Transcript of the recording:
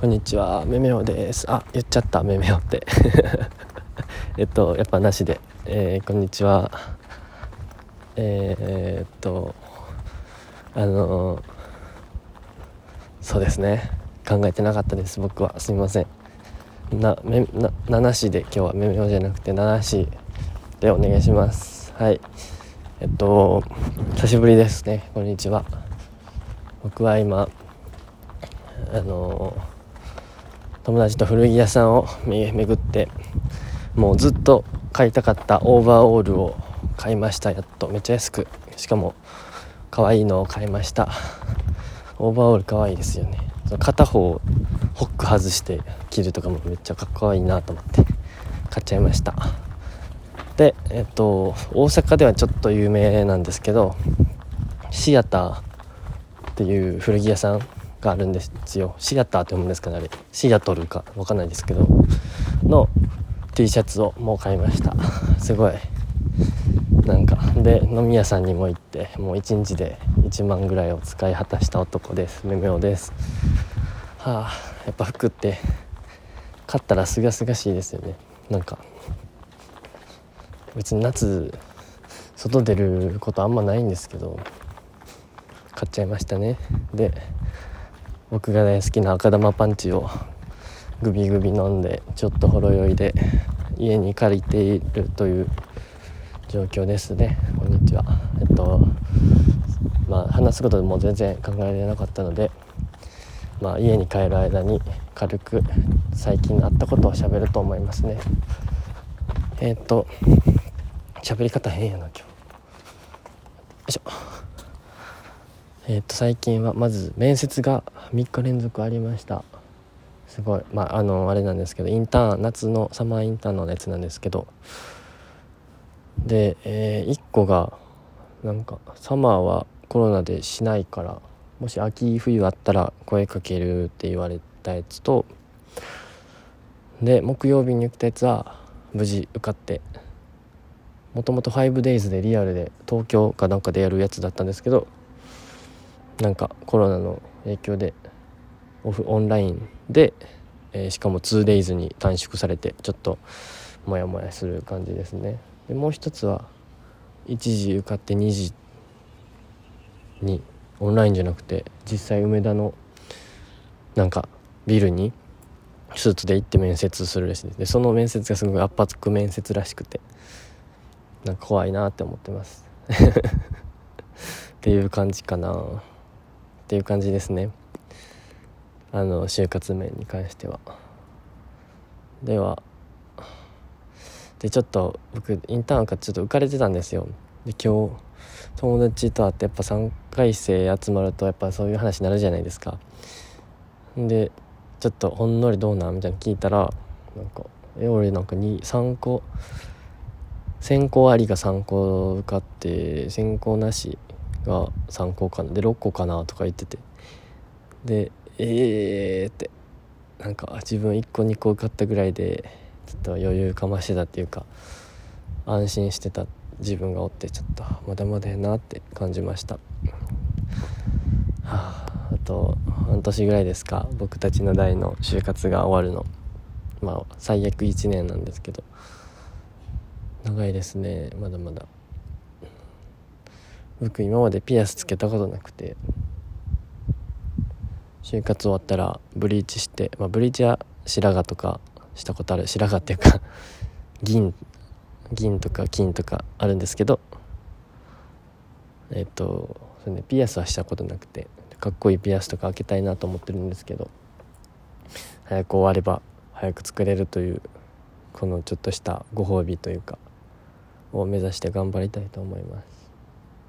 こんにちはめめおです。あ言っちゃっためめおって。えっとやっぱなしで、えー、こんにちは。えー、っとあのそうですね。考えてなかったです僕は。すみません。なめな7しで今日はめめおじゃなくて7しでお願いします。はい。えっと久しぶりですね。こんにちは。僕は今あの友達と古着屋さんを巡ってもうずっと買いたかったオーバーオールを買いました。やっとめっちゃ安くしかも可愛いのを買いました。オーバーオール可愛いですよね。片方ホック外して着るとかもめっちゃかっこいいなと思って買っちゃいました。でえっと大阪ではちょっと有名なんですけどシアターっていう古着屋さんがあるんですよ。シアターって読むんですかねあれ。シアトルか分かんないですけど。の T シャツをもう買いました。すごい。なんかで飲み屋さんにも行ってもう1日で1万ぐらいを使い果たした男です。めめおです。はあやっぱ服って買ったらすがすがしいですよね。なんか別に夏外出ることあんまないんですけど買っちゃいましたね。で僕が大好きな赤玉パンチをグビグビ飲んでちょっとほろ酔いで家に借りているという状況ですね。こんにちは。えっとまあ話すことでも全然考えられなかったのでまあ家に帰る間に軽く最近あったことをしゃべると思いますね。えっと喋り方変やな今日。よいしょ。えっと最近はまず面接が3日連続ありました。すごい。まああのあれなんですけどインターン夏のサマーインターンのやつなんですけど。で、えー、1個がなんかサマーはコロナでしないからもし秋冬あったら声かけるって言われたやつとで木曜日に行ったやつは無事受かってもともと 5days でリアルで東京かなんかでやるやつだったんですけどなんかコロナの影響でオフオンラインで、えー、しかも 2days に短縮されてちょっとモヤモヤする感じですね。でもう一つは1時受かって2時にオンラインじゃなくて実際梅田のなんかビルにスーツで行って面接するらしいです。でその面接がすごい圧迫面接らしくてなんか怖いなって思ってます。っていう感じかな。っていう感じですね。あの就活面に関しては。ではでちょっと僕インターンかちょっと浮かれてたんですよ。で今日友達と会ってやっぱ3回生集まるとやっぱそういう話になるじゃないですか。でちょっとほんのりどうなんみたいな聞いたらなんかえ俺なんか3個先行ありが3個受かって先行なしが3個かな。で6個かなとか言ってて。でええー、って。なんか自分1個2個受かったぐらいでちょっと余裕かましてたっていうか安心してた自分がおってちょっとまだまだやなって感じました。はああと半年ぐらいですか。僕たちの代の就活が終わるの。まあ最悪1年なんですけど。長いですね。まだまだ。僕今までピアスつけたことなくて就活終わったらブリーチして、まあ、ブリーチは白髪とかしたことある白髪っていうか 銀銀とか金とかあるんですけどえっ、とそれ、ね、ピアスはしたことなくてかっこいいピアスとか開けたいなと思ってるんですけど早く終われば早く作れるというこのちょっとしたご褒美というかを目指して頑張りたいと思います。